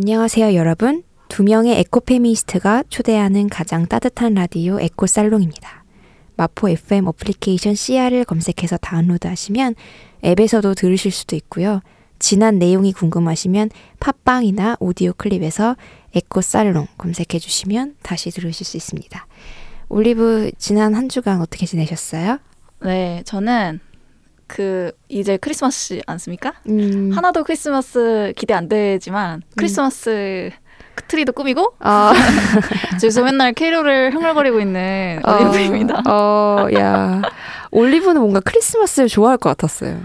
안녕하세요, 여러분. 두 명의 eco페미니스트가 초대하는 가장 따뜻한 라디오 에코살롱입니다. 마포 FM 어플리케이션 CR을 검색해서 다운로드하시면 앱에서도 들으실 수도 있고요. 지난 내용이 궁금하시면 팟빵이나 오디오 클립에서 에코살롱 검색해 주시면 다시 들으실 수 있습니다. 올리브 지난 한 주간 어떻게 지내셨어요? 네, 저는 그 이제 크리스마스 않습니까? 음, 하나도 크리스마스 기대 안 되지만 크리스마스 그 트리도 꾸미고 아, 집에서 맨날 캐롤을 흥얼거리고 있는 올리브입니다. 어, 야. 올리브는 뭔가 크리스마스를 좋아할 것 같았어요.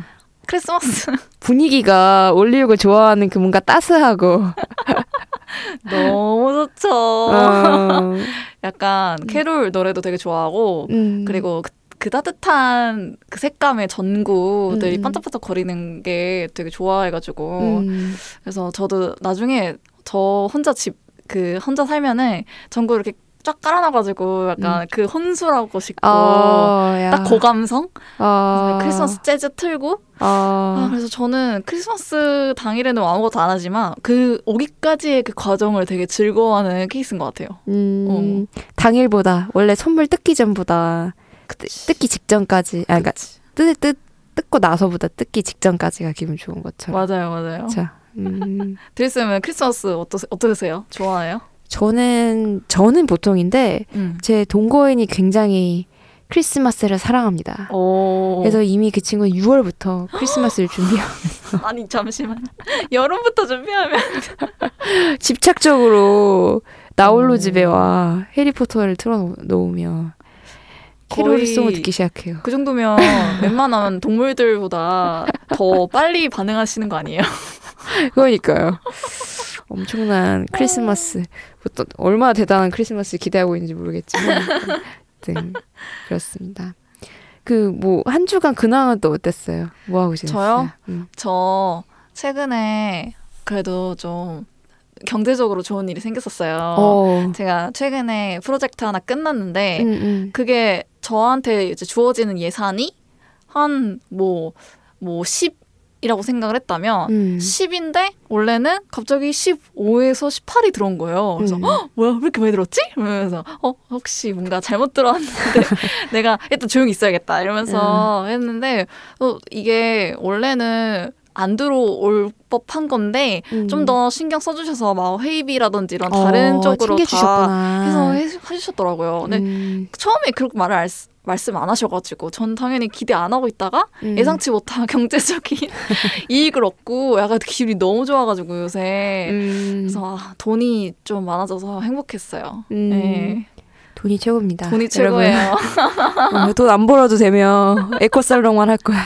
크리스마스 분위기가 올리브가 좋아하는 그 뭔가 따스하고. 너무 좋죠. 어, 약간 캐롤 노래도 되게 좋아하고 음. 그리고 그, 그 따뜻한 그 색감의 전구들이 음. 반짝반짝 거리는 게 되게 좋아해가지고 음. 그래서 저도 나중에 저 혼자 집 그 혼자 살면은 전구 이렇게 쫙 깔아놔가지고 약간 그 혼술하고 싶고 어, 야. 딱 고감성 어, 크리스마스 재즈 틀고 아, 어, 그래서 저는 크리스마스 당일에는 아무것도 안 하지만 그 오기까지의 그 과정을 되게 즐거워하는 케이스인 것 같아요. 음, 당일보다 원래 선물 뜯기 전보다 뜯, 뜯기 직전까지 아 그러니까 그치. 뜯, 뜯, 뜯고 나서보다 뜯기 직전까지가 기분 좋은 것처럼. 맞아요, 맞아요. 자, 음, 드리스면 크리스마스 어떠, 어떠세요? 좋아해요? 저는 저는 보통인데 음. 제 동거인이 굉장히 크리스마스를 사랑합니다. 오. 그래서 이미 그 친구는 6월부터 크리스마스를 준비하고 아니 잠시만 여름부터 준비하면 집착적으로 나홀로 오. 집에 와 해리포터를 틀어놓으며 캐롤송을 듣기 시작해요. 그 정도면 웬만한 동물들보다 더 빨리 반응하시는 거 아니에요? 그러니까요. 엄청난 크리스마스. 어떤 얼마나 대단한 크리스마스 기대하고 있는지 모르겠지만, 아무튼 그렇습니다. 그 뭐 한 주간 근황은 또 어땠어요? 뭐 하고 지냈어요? 저요? 음. 저 최근에 그래도 좀 경제적으로 좋은 일이 생겼었어요. 어. 제가 최근에 프로젝트 하나 끝났는데 음, 음. 그게 저한테 이제 주어지는 예산이 한뭐뭐 10이라고 생각을 했다면 음. 10인데 원래는 갑자기 15에서 18이 들어온 거예요. 그래서 음. 헉, 뭐야 왜 이렇게 많이 들었지? 이러면서 어 혹시 뭔가 잘못 들어왔는데 내가 일단 조용히 있어야겠다 이러면서 했는데 어, 이게 원래는 안 들어올 법한 건데 음. 좀더 신경 써주셔서 막 회의비라든지 이런 다른 어, 쪽으로 다. 해서 해, 해주셨더라고요. 근데 음. 처음에 그렇게 말을 알, 수- 말씀 안 하셔가지고 전 당연히 기대 안 하고 있다가 음. 예상치 못한 경제적인 이익을 얻고 약간 기분이 너무 좋아가지고 요새 음. 그래서 아, 돈이 좀 많아져서 행복했어요. 음. 네. 돈이 최고입니다. 돈이. 최고예요. 돈 안 벌어도 되며 에코살롱만 할 거야.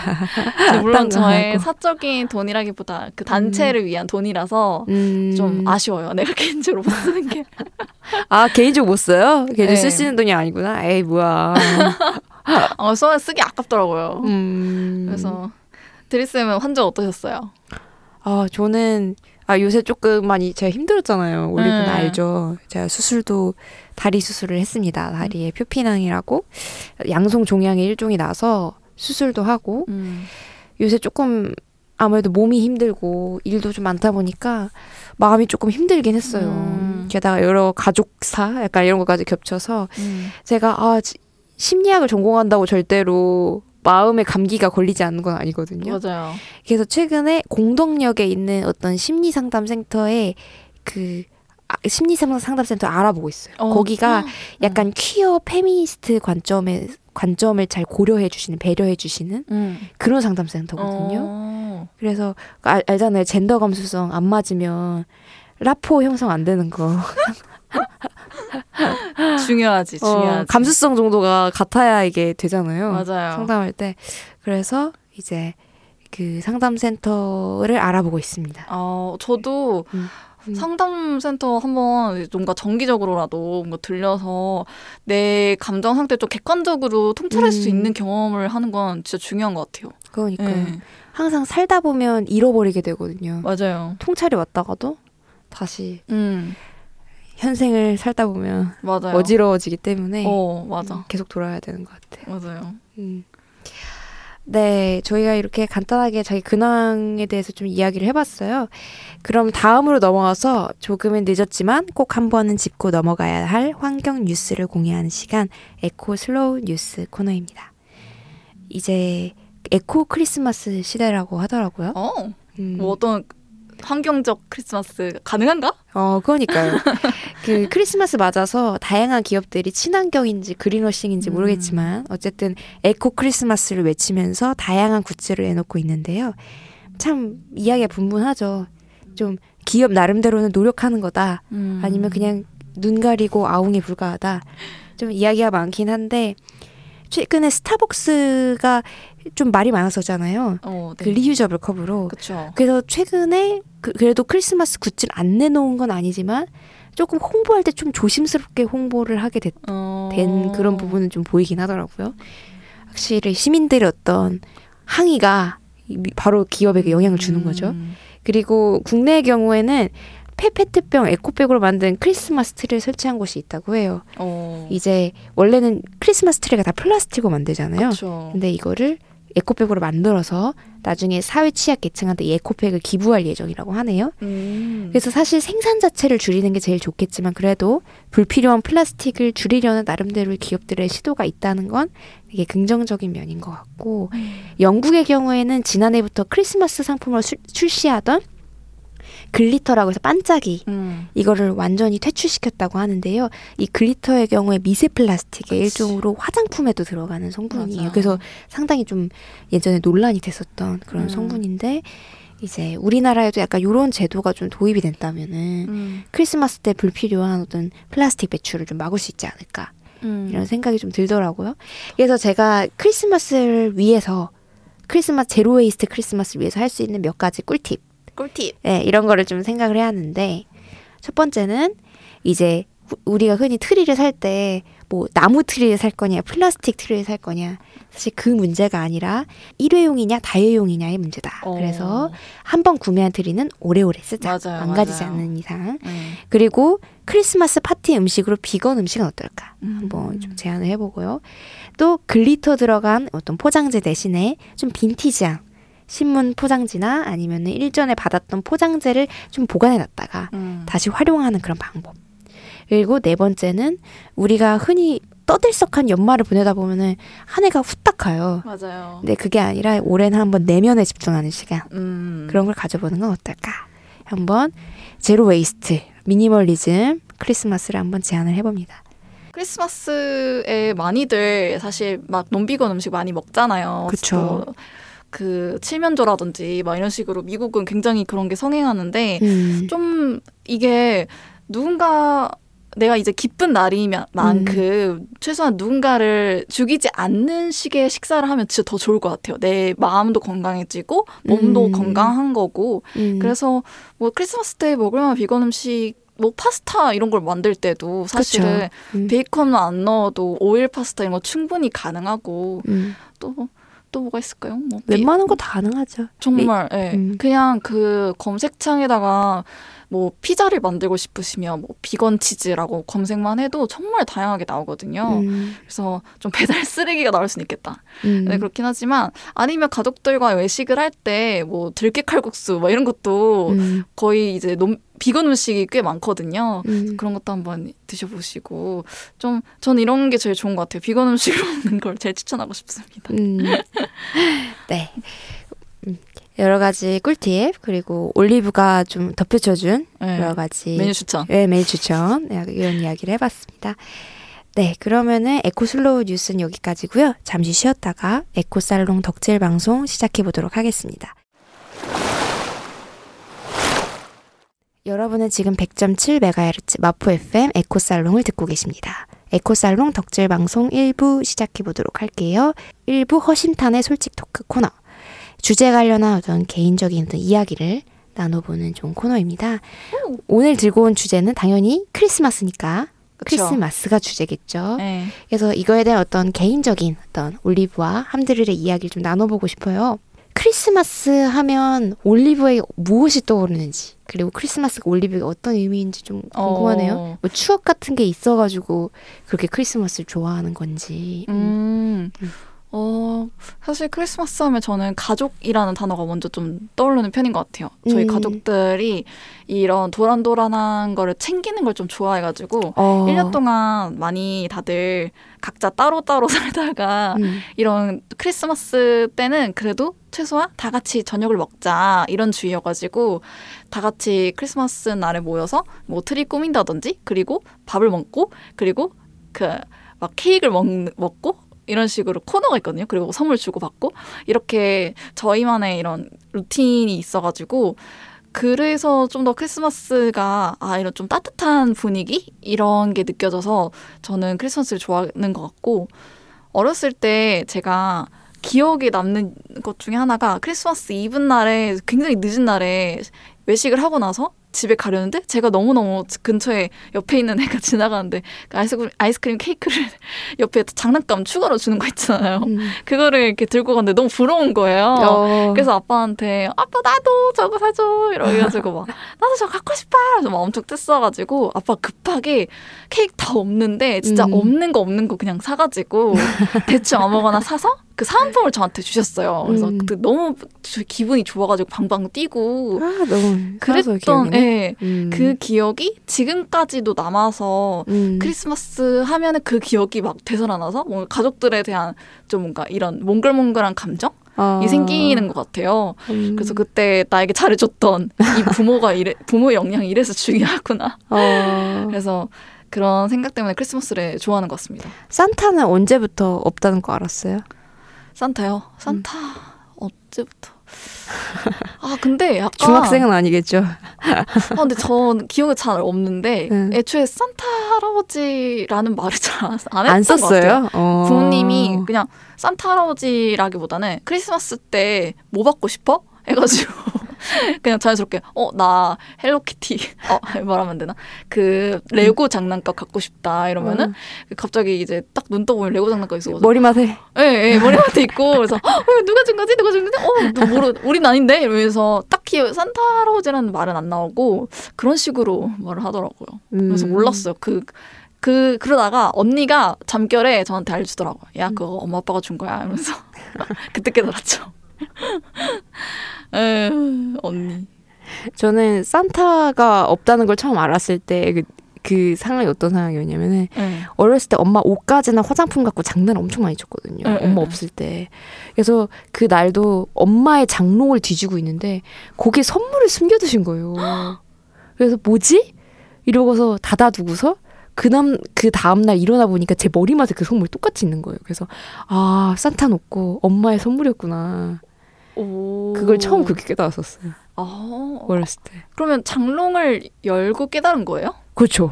근데 물론 저의. 사적인 돈이라기보다 그 단체를 위한 돈이라서 음. 좀 아쉬워요. 내가 개인적으로 못 쓰는 게. 아 개인적으로 못 써요? 개인적으로 네. 쓸수 있는 돈이 아니구나. 에이 뭐야. 어, 써 쓰기 아깝더라고요. 음. 그래서 드리스는 환자 어떠셨어요? 아 저는 아 요새 조금 많이 제가 힘들었잖아요. 올리브는 네. 알죠. 제가 수술도 다리 수술을 했습니다. 다리에 표피낭이라고 양성 종양의 일종이 나서 수술도 하고 음. 요새 조금 아무래도 몸이 힘들고 일도 좀 많다 보니까 마음이 조금 힘들긴 했어요. 음. 게다가 여러 가족사 약간 이런 것까지 겹쳐서 음. 제가 아 지- 심리학을 전공한다고 절대로 마음의 감기가 걸리지 않는 건 아니거든요. 맞아요. 그래서 최근에 공덕역에 있는 어떤 심리 상담 센터에 그 아, 심리 상담 상담 센터 알아보고 있어요. 어. 거기가 약간 퀴어 페미니스트 관점에 관점을 잘 고려해 주시는 배려해 주시는 음. 그런 상담 센터거든요. 어. 그래서 알, 알잖아요. 젠더 감수성 안 맞으면 라포 형성 안 되는 거. 중요하지, 중요하지. 어, 감수성 정도가 같아야 이게 되잖아요. 맞아요. 상담할 때. 그래서 이제 그 상담 센터를 알아보고 있습니다. 어, 저도 음. 음. 상담센터 한번 뭔가 정기적으로라도 뭔가 들려서 내 감정 상태 좀 객관적으로 통찰할 수 음. 있는 경험을 하는 건 진짜 중요한 것 같아요. 그러니까 네. 항상 살다 보면 잃어버리게 되거든요. 맞아요. 통찰이 왔다가도 다시 음, 현생을 살다 보면 맞아요. 어지러워지기 때문에 어, 맞아. 계속 돌아야 되는 것 같아요. 맞아요. 음. 네, 저희가 이렇게 간단하게 자기 근황에 대해서 좀 이야기를 해봤어요. 그럼 다음으로 넘어가서 조금은 늦었지만 꼭 한 번은 짚고 넘어가야 할 환경 뉴스를 공유하는 시간 에코 슬로우 뉴스 코너입니다. 이제 에코 크리스마스 시대라고 하더라고요. 어, 음. 뭐 어떤 환경적 크리스마스 가능한가? 어, 그러니까요. 그 크리스마스 맞아서 다양한 기업들이 친환경인지 그린워싱인지 음. 모르겠지만 어쨌든 에코 크리스마스를 외치면서 다양한 굿즈를 내놓고 있는데요. 참 이야기가 분분하죠. 좀 기업 나름대로는 노력하는 거다. 음. 아니면 그냥 눈 가리고 아웅에 불과하다. 좀 이야기가 많긴 한데 최근에 스타벅스가 좀 말이 많았었잖아요. 어, 그 네. reusable 컵으로. 그렇죠. 그래서 최근에 그, 그래도 크리스마스 굿즈를 안 내놓은 건 아니지만 조금 홍보할 때 좀 조심스럽게 홍보를 하게 됐, 어... 된 그런 부분은 좀 보이긴 하더라고요. 확실히 시민들의 어떤 항의가 이- 바로 기업에게 영향을 주는 거죠. 음. 그리고 국내의 경우에는 페페트병 에코백으로 만든 크리스마스 트리를 설치한 곳이 있다고 해요. 어. 이제 원래는 크리스마스 트리가 다 플라스틱으로 만들잖아요. 그렇죠. 근데 이거를 에코백으로 만들어서 나중에 사회 취약 계층한테 이 에코백을 기부할 예정이라고 하네요. 음. 그래서 사실 생산 자체를 줄이는 게 제일 좋겠지만 그래도 불필요한 플라스틱을 줄이려는 나름대로의 기업들의 시도가 있다는 건 되게 긍정적인 면인 것 같고 영국의 경우에는 지난해부터 크리스마스 상품으로 수- 출시하던 glitter라고 해서 반짝이 음. 이거를 완전히 퇴출시켰다고 하는데요. 이 glitter의 경우에 미세 플라스틱의 그치. 일종으로 화장품에도 들어가는 성분이에요. 맞아. 그래서 상당히 좀 예전에 논란이 됐었던 그런 음. 성분인데 이제 우리나라에도 약간 이런 제도가 좀 도입이 된다면은 음. 크리스마스 때 불필요한 어떤 플라스틱 배출을 좀 막을 수 있지 않을까 음. 이런 생각이 좀 들더라고요. 그래서 제가 크리스마스를 위해서 크리스마스 zero waste 크리스마스를 위해서 할 수 있는 몇 가지 꿀팁 꿀팁. 예, 이런 거를 좀 생각을 해야 하는데 첫 번째는 이제 우- 우리가 흔히 트리를 살 때 뭐 나무 트리를 살 거냐 플라스틱 트리를 살 거냐 사실 그 문제가 아니라 일회용이냐 다회용이냐의 문제다. 어. 그래서 한 번 구매한 트리는 오래오래 쓰자. 맞아요, 망가지지 맞아요. 않는 이상. 음. 그리고 크리스마스 파티 음식으로 비건 음식은 어떨까? 음. 한번 좀 제안을 해보고요. 또 glitter 들어간 어떤 포장재 대신에 좀 빈티지한 신문 포장지나 아니면 일전에 받았던 포장재를 좀 보관해 놨다가 음. 다시 활용하는 그런 방법. 그리고 네 번째는 우리가 흔히 떠들썩한 연말을 보내다 보면은 한 해가 후딱 가요. 맞아요. 근데 그게 아니라 올해는 한번 내면에 집중하는 시간. 음. 그런 걸 가져보는 건 어떨까? 한번 zero waste, 미니멀리즘, 크리스마스를 한번 제안을 해봅니다. 크리스마스에 많이들 사실 막 non비건 음식 많이 먹잖아요. 또 그 칠면조라든지 막 이런 식으로 미국은 굉장히 그런 게 성행하는데 음, 좀 이게 누군가 내가 이제 기쁜 날이면 만큼 최소한 누군가를 죽이지 않는 식의 식사를 하면 진짜 더 좋을 것 같아요. 내 마음도 건강해지고 몸도 음. 건강한 거고. 음, 그래서 뭐 크리스마스 때 먹을 만한 비건 음식 뭐 파스타 이런 걸 만들 때도 사실은 음, 베이컨 안 넣어도 오일 파스타 이런 거 충분히 가능하고 음, 또 또 뭐가 있을까요? 뭐 비- 웬만한 거 다 가능하죠. 정말 예. 음. 그냥 그 검색창에다가 뭐 피자를 만들고 싶으시면 뭐 비건 치즈라고 검색만 해도 정말 다양하게 나오거든요. 음, 그래서 좀 배달 쓰레기가 나올 수는 있겠다. 음, 네, 그렇긴 하지만 아니면 가족들과 외식을 할 때 뭐 들깨 칼국수 뭐 이런 것도 음, 거의 이제 논, 비건 음식이 꽤 많거든요. 음. 그런 것도 한번 드셔보시고 좀전 이런 게 제일 좋은 것 같아요. 비건 음식을 먹는 걸 제일 추천하고 싶습니다. 음. 네. 음, 여러 가지 꿀팁 그리고 올리브가 좀 덧붙여준 네. 여러 가지 메뉴 추천. 네, 메뉴 추천 네, 이런 이야기를 해봤습니다. 네, 그러면은 에코슬로우 뉴스는 여기까지고요. 잠시 쉬었다가 에코살롱 덕질 방송 시작해 보도록 하겠습니다. 여러분은 지금 100.7MHz 마포 FM 에코살롱을 듣고 계십니다. 에코살롱 덕질 방송 1부 시작해 보도록 할게요. 1부 허심탄회 솔직 토크 코너. 주제 관련한 어떤 개인적인 어떤 이야기를 나눠보는 좋은 코너입니다. 오늘 들고 온 주제는 당연히 크리스마스니까 그쵸? 크리스마스가 주제겠죠. 네. 그래서 이거에 대한 어떤 개인적인 어떤 올리브와 함드릴의 이야기를 좀 나눠보고 싶어요. 크리스마스 하면 올리브에 무엇이 떠오르는지 그리고 크리스마스가 올리브에 어떤 의미인지 좀 궁금하네요. 어. 뭐 추억 같은 게 있어가지고 그렇게 크리스마스를 좋아하는 건지. 음. 어, 사실 크리스마스 하면 저는 가족이라는 단어가 먼저 좀 떠오르는 편인 것 같아요. 저희 음. 가족들이 이런 도란도란한 거를 챙기는 걸 좀 좋아해가지고, 어. 1년 동안 많이 다들 각자 따로따로 살다가, 음. 이런 크리스마스 때는 그래도 최소한 다 같이 저녁을 먹자 이런 주의여가지고 다 같이 크리스마스 날에 모여서 뭐 트리 꾸민다든지 그리고 밥을 먹고 그리고 그 막 케이크를 먹, 먹고 이런 식으로 코너가 있거든요. 그리고 선물 주고 받고 이렇게 저희만의 이런 루틴이 있어가지고 그래서 좀 더 크리스마스가 아 이런 좀 따뜻한 분위기 이런 게 느껴져서 저는 크리스마스를 좋아하는 것 같고 어렸을 때 제가 기억에 남는 것 중에 하나가 크리스마스 이브 날에 굉장히 늦은 날에 외식을 하고 나서 집에 가려는데 제가 너무너무 근처에 옆에 있는 애가 지나가는데 그 아이스크림, 아이스크림 케이크를 옆에 장난감 추가로 주는 거 있잖아요. 음. 그거를 이렇게 들고 갔는데 너무 부러운 거예요. 어. 그래서 아빠한테 아빠 나도 저거 사줘 이러가지고 막 나도 저거 갖고 싶어 그래서 막 엄청 뜯어가지고 아빠 급하게 케이크 다 없는데 진짜 음. 없는 거 없는 거 그냥 사가지고 대충 아무거나 사서 그 사은품을 저한테 주셨어요. 그래서 음. 그때 너무 저 기분이 좋아가지고 방방 뛰고 아, 너무 그랬던 네. 예, 음. 그 기억이 지금까지도 남아서 음. 크리스마스 하면은 그 기억이 막 되살아나서 뭔가 가족들에 대한 좀 뭔가 이런 몽글몽글한 감정이 아. 생기는 것 같아요. 음. 그래서 그때 나에게 잘해줬던 이 부모가 이래 부모의 영향이 이래서 중요하구나. 어. 그래서 그런 생각 때문에 크리스마스를 좋아하는 것 같습니다. 산타는 언제부터 없다는 거 알았어요? 산타요. 산타 언제부터? 아 근데 약간 중학생은 아니겠죠. 아, 근데 전 기억이 잘 없는데 응. 애초에 산타 할아버지라는 말을 잘안 했던 안것 같아요. 썼어요? 어. 부모님이 그냥 산타 할아버지라기보다는 크리스마스 때 뭐 받고 싶어? 해가지고 그냥 자연스럽게 어 나 헬로키티 어 말하면 안 되나 그 레고 장난감 갖고 싶다 이러면은 갑자기 이제 딱 눈 떠보면 레고 장난감 있어가지고 머리맡에 예, 예, 머리맡에 있고 그래서 어, 누가 준 거지? 누가 준 거지? 어, 너 모르, 우린 아닌데 이러면서 딱히 산타 할아버지라는 말은 안 나오고 그런 식으로 말을 하더라고요. 그래서 음. 몰랐어요. 그, 그, 그러다가 언니가 잠결에 저한테 알려주더라고요. 야, 그거 엄마 아빠가 준 거야. 이러면서. 그때 깨달았죠. 에휴, 언니. 저는 산타가 없다는 걸 처음 알았을 때 그, 그 상황이 어떤 상황이었냐면은 예. 어렸을 때 엄마 옷가지나 화장품 갖고 장난 엄청 많이 쳤거든요. 응, 엄마 응, 없을 때. 그래서 그 날도 엄마의 장롱을 뒤지고 있는데 거기에 선물을 숨겨 두신 거예요. 그래서 뭐지? 이러고서 닫아두고서 그남 그 다음 날 일어나 보니까 제 머리맡에 그 선물이 똑같이 있는 거예요. 그래서 아 산타는 없고 엄마의 선물이었구나. 오. 그걸 처음 그렇게 깨달았었어요. 아, 어렸을 때. 그러면 장롱을 열고 깨달은 거예요? 그렇죠.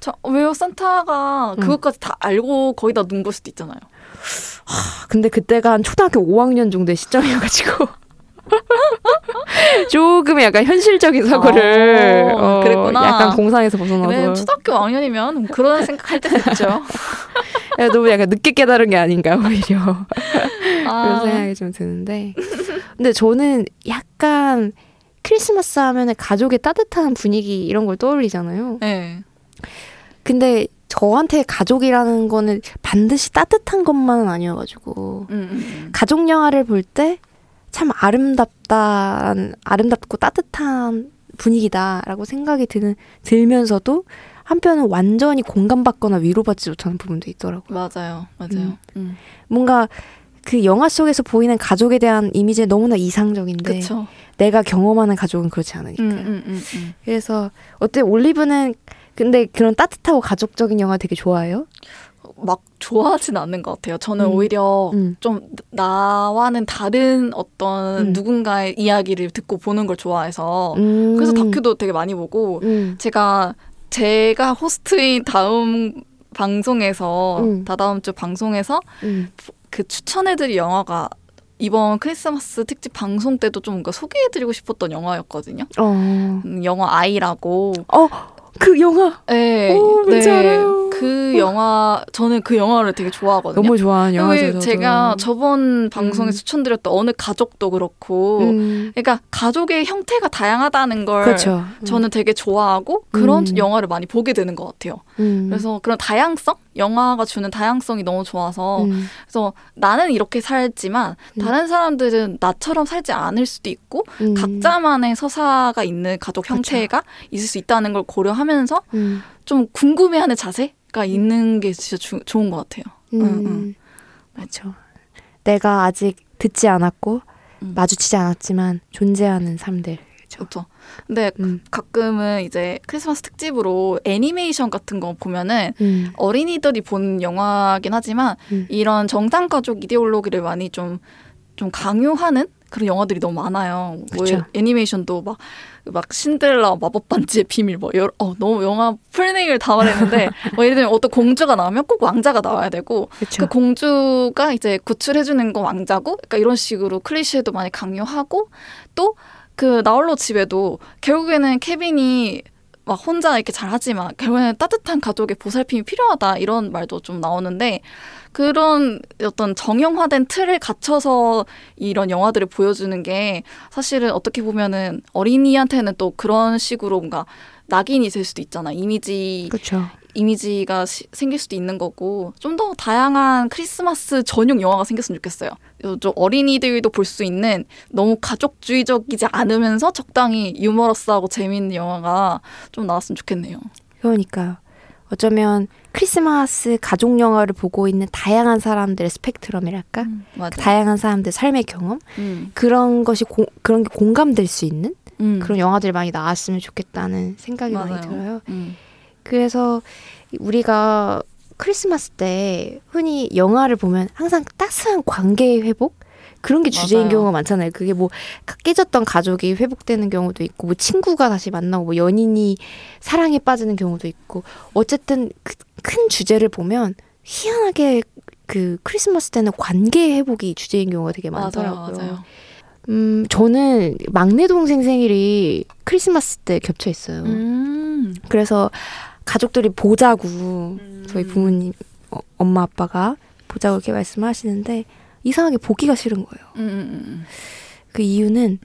자, 왜요? 산타가 응. 그것까지 다 알고 거기다 눈걸 수도 있잖아요. 근데 그때가 한 초등학교 5학년 정도의 시점이어가지고 조금 약간 현실적인 사고를 어, 어, 그랬구나. 약간 공상에서 벗어나서 네, 초등학교 5학년이면 그런 생각할 때도 있죠. 야, 너무 약간 늦게 깨달은 게 아닌가 오히려 아, 그런 생각이 좀 드는데 근데 저는 약간 크리스마스 하면은 가족의 따뜻한 분위기 이런 걸 떠올리잖아요. 네. 근데 저한테 가족이라는 거는 반드시 따뜻한 것만은 아니어가지고 음, 음, 음. 가족 영화를 볼 때 참 아름답다, 아름답고 따뜻한 분위기다라고 생각이 드는, 들면서도 한편은 완전히 공감받거나 위로받지 못하는 부분도 있더라고요. 맞아요, 맞아요. 음. 음. 뭔가 그 영화 속에서 보이는 가족에 대한 이미지 너무나 이상적인데 그쵸. 내가 경험하는 가족은 그렇지 않으니까. 음, 음, 음, 음. 그래서 어때 올리브는 근데 그런 따뜻하고 가족적인 영화 되게 좋아해요? 막 좋아하진 않는 것 같아요. 저는 음. 오히려 음. 좀 나와는 다른 어떤 음. 누군가의 이야기를 듣고 보는 걸 좋아해서 음. 그래서 다큐도 되게 많이 보고 음. 제가 제가 호스트인 다음 방송에서 음. 다다음 주 방송에서 음. 그 추천해드릴 영화가 이번 크리스마스 특집 방송 때도 좀 뭔가 소개해드리고 싶었던 영화였거든요. 어. 음, 영화 아이라고. 어, 그 영화. 네, 오, 뭔지 알아요. 그그 영화 저는 그 영화를 되게 좋아하거든요. 너무 좋아하는 영화죠. 제가 저번 방송에 음. 추천드렸던 어느 가족도 그렇고, 음. 그러니까 가족의 형태가 다양하다는 걸 그렇죠. 음. 저는 되게 좋아하고 그런 음. 영화를 많이 보게 되는 것 같아요. 음. 그래서 그런 다양성, 영화가 주는 다양성이 너무 좋아서 음. 그래서 나는 이렇게 살지만 다른 사람들은 나처럼 살지 않을 수도 있고 각자만의 서사가 있는 가족 형태가 그렇죠. 있을 수 있다는 걸 고려하면서 좀 궁금해하는 자세가 있는 게 진짜 주, 좋은 것 같아요. 음. 맞죠. 내가 아직 듣지 않았고 음. 마주치지 않았지만 존재하는 삶들. 그렇죠. 근데 음. 가끔은 이제 크리스마스 특집으로 애니메이션 같은 거 보면은 음. 어린이들이 본 영화긴 하지만 음. 이런 정상 가족 이데올로기를 많이 좀좀 강요하는 그런 영화들이 너무 많아요. 뭐 애니메이션도 막, 막 신데렐라 마법 반지의 비밀 뭐 여러, 어, 너무 영화 풀네임을 다 말했는데 뭐 예를 들면 어떤 공주가 나오면 꼭 왕자가 나와야 되고 그쵸. 그 공주가 이제 구출해주는 건 왕자고 그러니까 이런 식으로 클리셰도 많이 강요하고 또 그 나홀로 집에도 결국에는 케빈이 막 혼자 이렇게 잘 하지만 결국에는 따뜻한 가족의 보살핌이 필요하다 이런 말도 좀 나오는데 그런 어떤 정형화된 틀을 갖춰서 이런 영화들을 보여주는 게 사실은 어떻게 보면은 어린이한테는 또 그런 식으로 뭔가 낙인이 될 수도 있잖아 이미지 그쵸. 이미지가 시, 생길 수도 있는 거고 좀 더 다양한 크리스마스 전용 영화가 생겼으면 좋겠어요. 좀 어린이들도 볼 수 있는 너무 가족주의적이지 않으면서 적당히 유머러스하고 재미있는 영화가 좀 나왔으면 좋겠네요. 그러니까요. 어쩌면 크리스마스 가족 영화를 보고 있는 다양한 사람들의 스펙트럼이랄까? 음, 그 다양한 사람들의 삶의 경험? 음. 그런 것이 고, 그런 게 공감될 수 있는 음. 그런 영화들이 많이 나왔으면 좋겠다는 생각이 맞아요. 많이 들어요. 음. 그래서 우리가 크리스마스 때 흔히 영화를 보면 항상 따스한 관계 회복? 그런 게 주제인 맞아요. 경우가 많잖아요. 그게 뭐 깨졌던 가족이 회복되는 경우도 있고, 뭐 친구가 다시 만나고, 뭐 연인이 사랑에 빠지는 경우도 있고, 어쨌든 그 큰 주제를 보면 희한하게 그 크리스마스 때는 관계 회복이 주제인 경우가 되게 많더라고요. 맞아요, 맞아요. 음, 저는 막내 동생 생일이 크리스마스 때 겹쳐 있어요. 음. 그래서 가족들이 보자고 음. 저희 부모님, 어, 엄마 아빠가 보자고 이렇게 말씀하시는데 이상하게 보기가 싫은 거예요. 음, 음. 그 이유는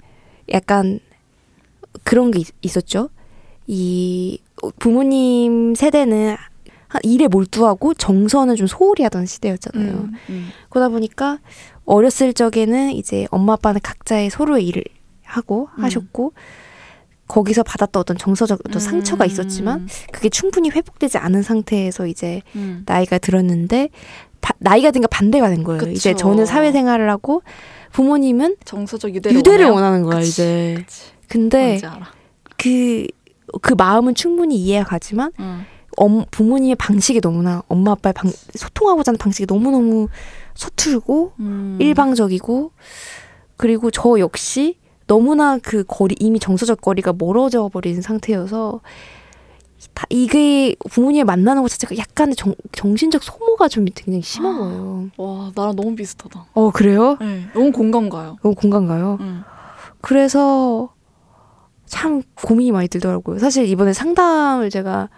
약간 그런 게 있, 었죠이 부모님 세대는 일에 몰두하고 정서는 좀 소홀히 하던 시대였잖아요. 음, 음. 그러다 보니까 어렸을 적에는 이제 엄마 아빠는 각자의 서로의 일을 하고 음. 하셨고 거기서 받았던 어떤 정서적 어떤 상처가 있었지만 그게 충분히 회복되지 않은 상태에서 이제 나이가 들었는데 바, 나이가 드니까 반대가 된 거예요. 그쵸. 이제 저는 사회생활을 하고 부모님은 정서적 유대를, 유대를 원하는 거야 그치, 이제. 그치. 근데 그그 그 마음은 충분히 이해가 가지만 응. 엄, 부모님의 방식이 너무나 엄마 아빠의 방, 소통하고자 하는 방식이 너무 너무 서툴고 음. 일방적이고 그리고 저 역시 너무나 그 거리 이미 정서적 거리가 멀어져 버린 상태여서 다 이게 부모님을 만나는 것 자체가 약간의 정, 정신적 소모가 좀 굉장히 심한 거예요. 와, 나랑 너무 비슷하다. 어, 그래요? 네, 너무 공감 가요. 너무 공감 가요? 응. 그래서 참 고민이 많이 들더라고요. 사실 이번에 상담을 제가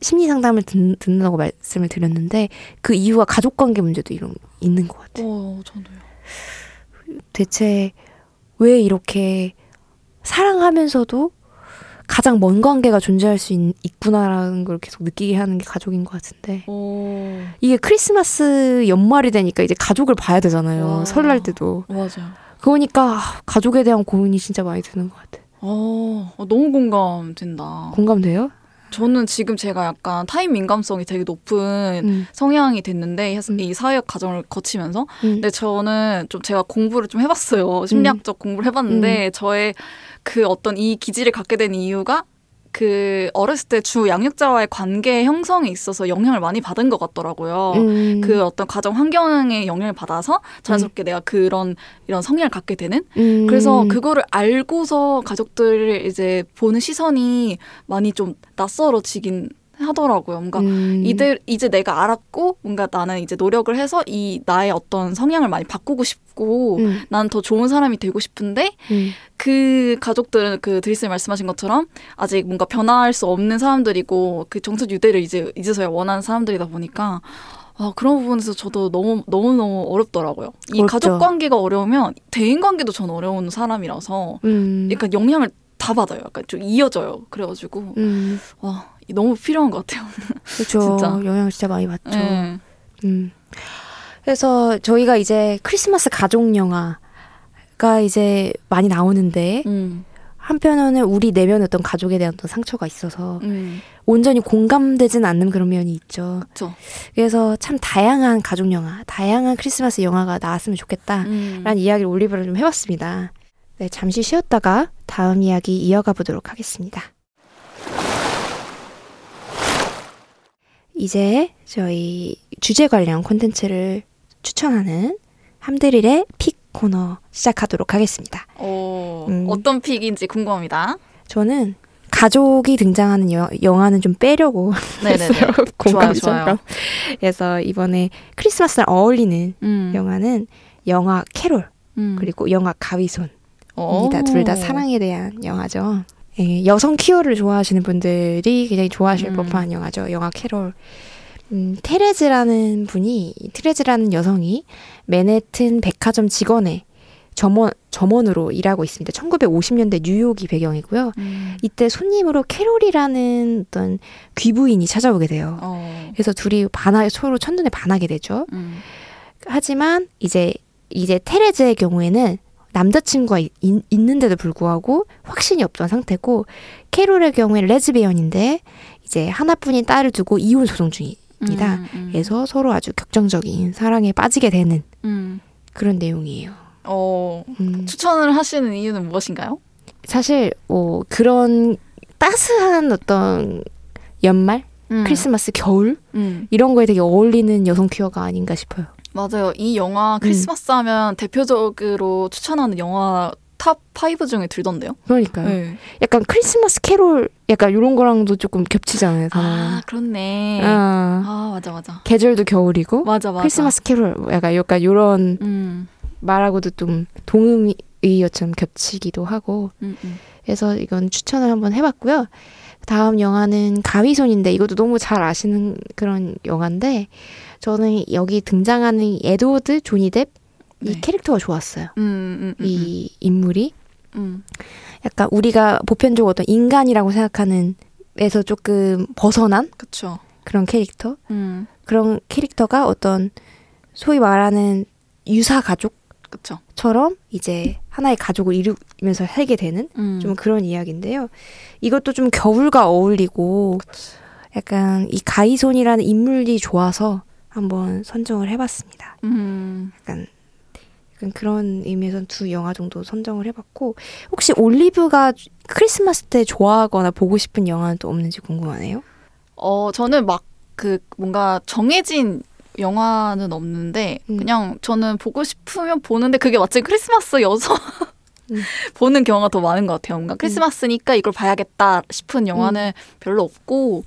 심리 상담을 듣, 듣는다고 말씀을 드렸는데 그 이유가 가족 관계 문제도 이런 있는 것 같아요. 어, 저도요. 대체 왜 이렇게 사랑하면서도 가장 먼 관계가 존재할 수 있, 구나라는 걸 계속 느끼게 하는 게 가족인 것 같은데 오. 이게 크리스마스 연말이 되니까 이제 가족을 봐야 되잖아요 와. 설날 때도 맞아요 그러니까 가족에 대한 고민이 진짜 많이 드는 것 같아 어, 너무 공감된다 공감돼요? 저는 지금 제가 약간 타임 민감성이 되게 높은 음. 성향이 됐는데 음. 이 사회학 과정을 거치면서 음. 근데 저는 좀 제가 공부를 좀 해봤어요 심리학적 공부를 해봤는데 음. 저의 그 어떤 이 기질을 갖게 된 이유가 그 어렸을 때 주 양육자와의 관계 형성에 있어서 영향을 많이 받은 것 같더라고요. 음. 그 어떤 가정 환경에 영향을 받아서 자연스럽게 음. 내가 그런 이런 성향을 갖게 되는. 음. 그래서 그거를 알고서 가족들을 이제 보는 시선이 많이 좀 낯설어지긴 하더라고요. 뭔가 음. 이들 이제 내가 알았고 뭔가 나는 이제 노력을 해서 이 나의 어떤 성향을 많이 바꾸고 싶고 음, 난더 좋은 사람이 되고 싶은데 음. 그 가족들은 그 드리스 말씀하신 것처럼 아직 뭔가 변화할 수 없는 사람들이고 그 정서 유대를 이제 이제서야 원하는 사람들이다 보니까 아 그런 부분에서 저도 너무 너무 너무 어렵더라고요. 이 어렵죠. 가족 관계가 어려우면 대인 관계도 전 어려운 사람이라서 음. 약간 영향을 다 받아요. 약간 좀 이어져요. 그래가지고 음. 와 너무 필요한 것 같아요. 그렇죠. 영향을 진짜 많이 받죠. 네. 음. 그래서 저희가 이제 크리스마스 가족 영화가 이제 많이 나오는데 음, 한편으로는 우리 내면의 어떤 가족에 대한 어떤 상처가 있어서 음, 온전히 공감되진 않는 그런 면이 있죠. 그렇죠. 그래서 참 다양한 가족 영화, 다양한 크리스마스 영화가 나왔으면 좋겠다. 음. 라는 이야기를 올리브로 좀 해봤습니다. 네, 잠시 쉬었다가 다음 이야기 이어가 보도록 하겠습니다. 이제 저희 주제 관련 콘텐츠를 추천하는 함드릴의 픽 코너 시작하도록 하겠습니다. 오, 음. 어떤 픽인지 궁금합니다. 저는 가족이 등장하는 여- 영화는 좀 빼려고 네네네. 공감이 좋아요. 좀. 그래서 이번에 크리스마스랑 어울리는 음. 영화는 영화 캐롤 음. 그리고 영화 가위손 오. 입니다. 둘 다 사랑에 대한 영화죠. 예, 여성 퀴어를 좋아하시는 분들이 굉장히 좋아하실 음. 법한 영화죠. 영화 캐롤. 음, 테레즈라는 분이 테레즈라는 여성이 맨해튼 백화점 직원의 점원 점원으로 일하고 있습니다. 1950년대 뉴욕이 배경이고요. 음. 이때 손님으로 캐롤이라는 어떤 귀부인이 찾아오게 돼요. 어. 그래서 둘이 반하 서로 첫눈에 반하게 되죠. 음. 하지만 이제 이제 테레즈의 경우에는 남자친구가 있, 있는데도 불구하고 확신이 없던 상태고 캐롤의 경우에는 레즈비언인데 이제 하나뿐인 딸을 두고 이혼 소송 중입니다. 음, 음. 그래서 서로 아주 격정적인 사랑에 빠지게 되는 음. 그런 내용이에요. 어. 음, 추천을 하시는 이유는 무엇인가요? 사실 어, 그런 따스한 어떤 연말, 음. 크리스마스, 겨울 음. 이런 거에 되게 어울리는 여성 퀴어가 아닌가 싶어요. 맞아요. 이 영화 크리스마스 하면 대표적으로 추천하는 영화 탑 5 중에 들던데요. 그러니까요. 네. 약간 크리스마스 캐롤 약간 이런 거랑도 조금 겹치잖아요. 아. 그렇네. 아, 아, 맞아 맞아. 계절도 겨울이고 맞아 맞아. 크리스마스 캐롤 약간 약간 이런 음. 말하고도 좀 동의어처럼 겹치기도 하고 음, 음. 그래서 이건 추천을 한번 해봤고요. 다음 영화는 가위손인데 이것도 너무 잘 아시는 그런 영화인데 저는 여기 등장하는 이 에드워드 조니 뎁이 네. 캐릭터가 좋았어요. 음, 음, 음, 이 인물이 음. 약간 우리가 보편적으로 어떤 인간이라고 생각하는 에서 조금 벗어난 그쵸. 그런 캐릭터 음. 그런 캐릭터가 어떤 소위 말하는 유사. 가족처럼 이제 하나의 가족을 이루면서 살게 되는 음. 좀 그런 이야기인데요. 이것도 좀 겨울과 어울리고 약간 이 가이손이라는 인물이 좋아서 한번 선정을 해봤습니다. 음. 약간, 약간 그런 의미에서 두 영화 정도 선정을 해봤고 혹시 올리브가 크리스마스 때 좋아하거나 보고 싶은 영화는 또 없는지 궁금하네요. 어, 저는 막 그 뭔가 정해진 영화는 없는데 음. 그냥 저는 보고 싶으면 보는데 그게 마침 크리스마스여서 음. 보는 경우가 더 많은 것 같아요. 뭔가 크리스마스니까 이걸 봐야겠다 싶은 영화는 별로 없고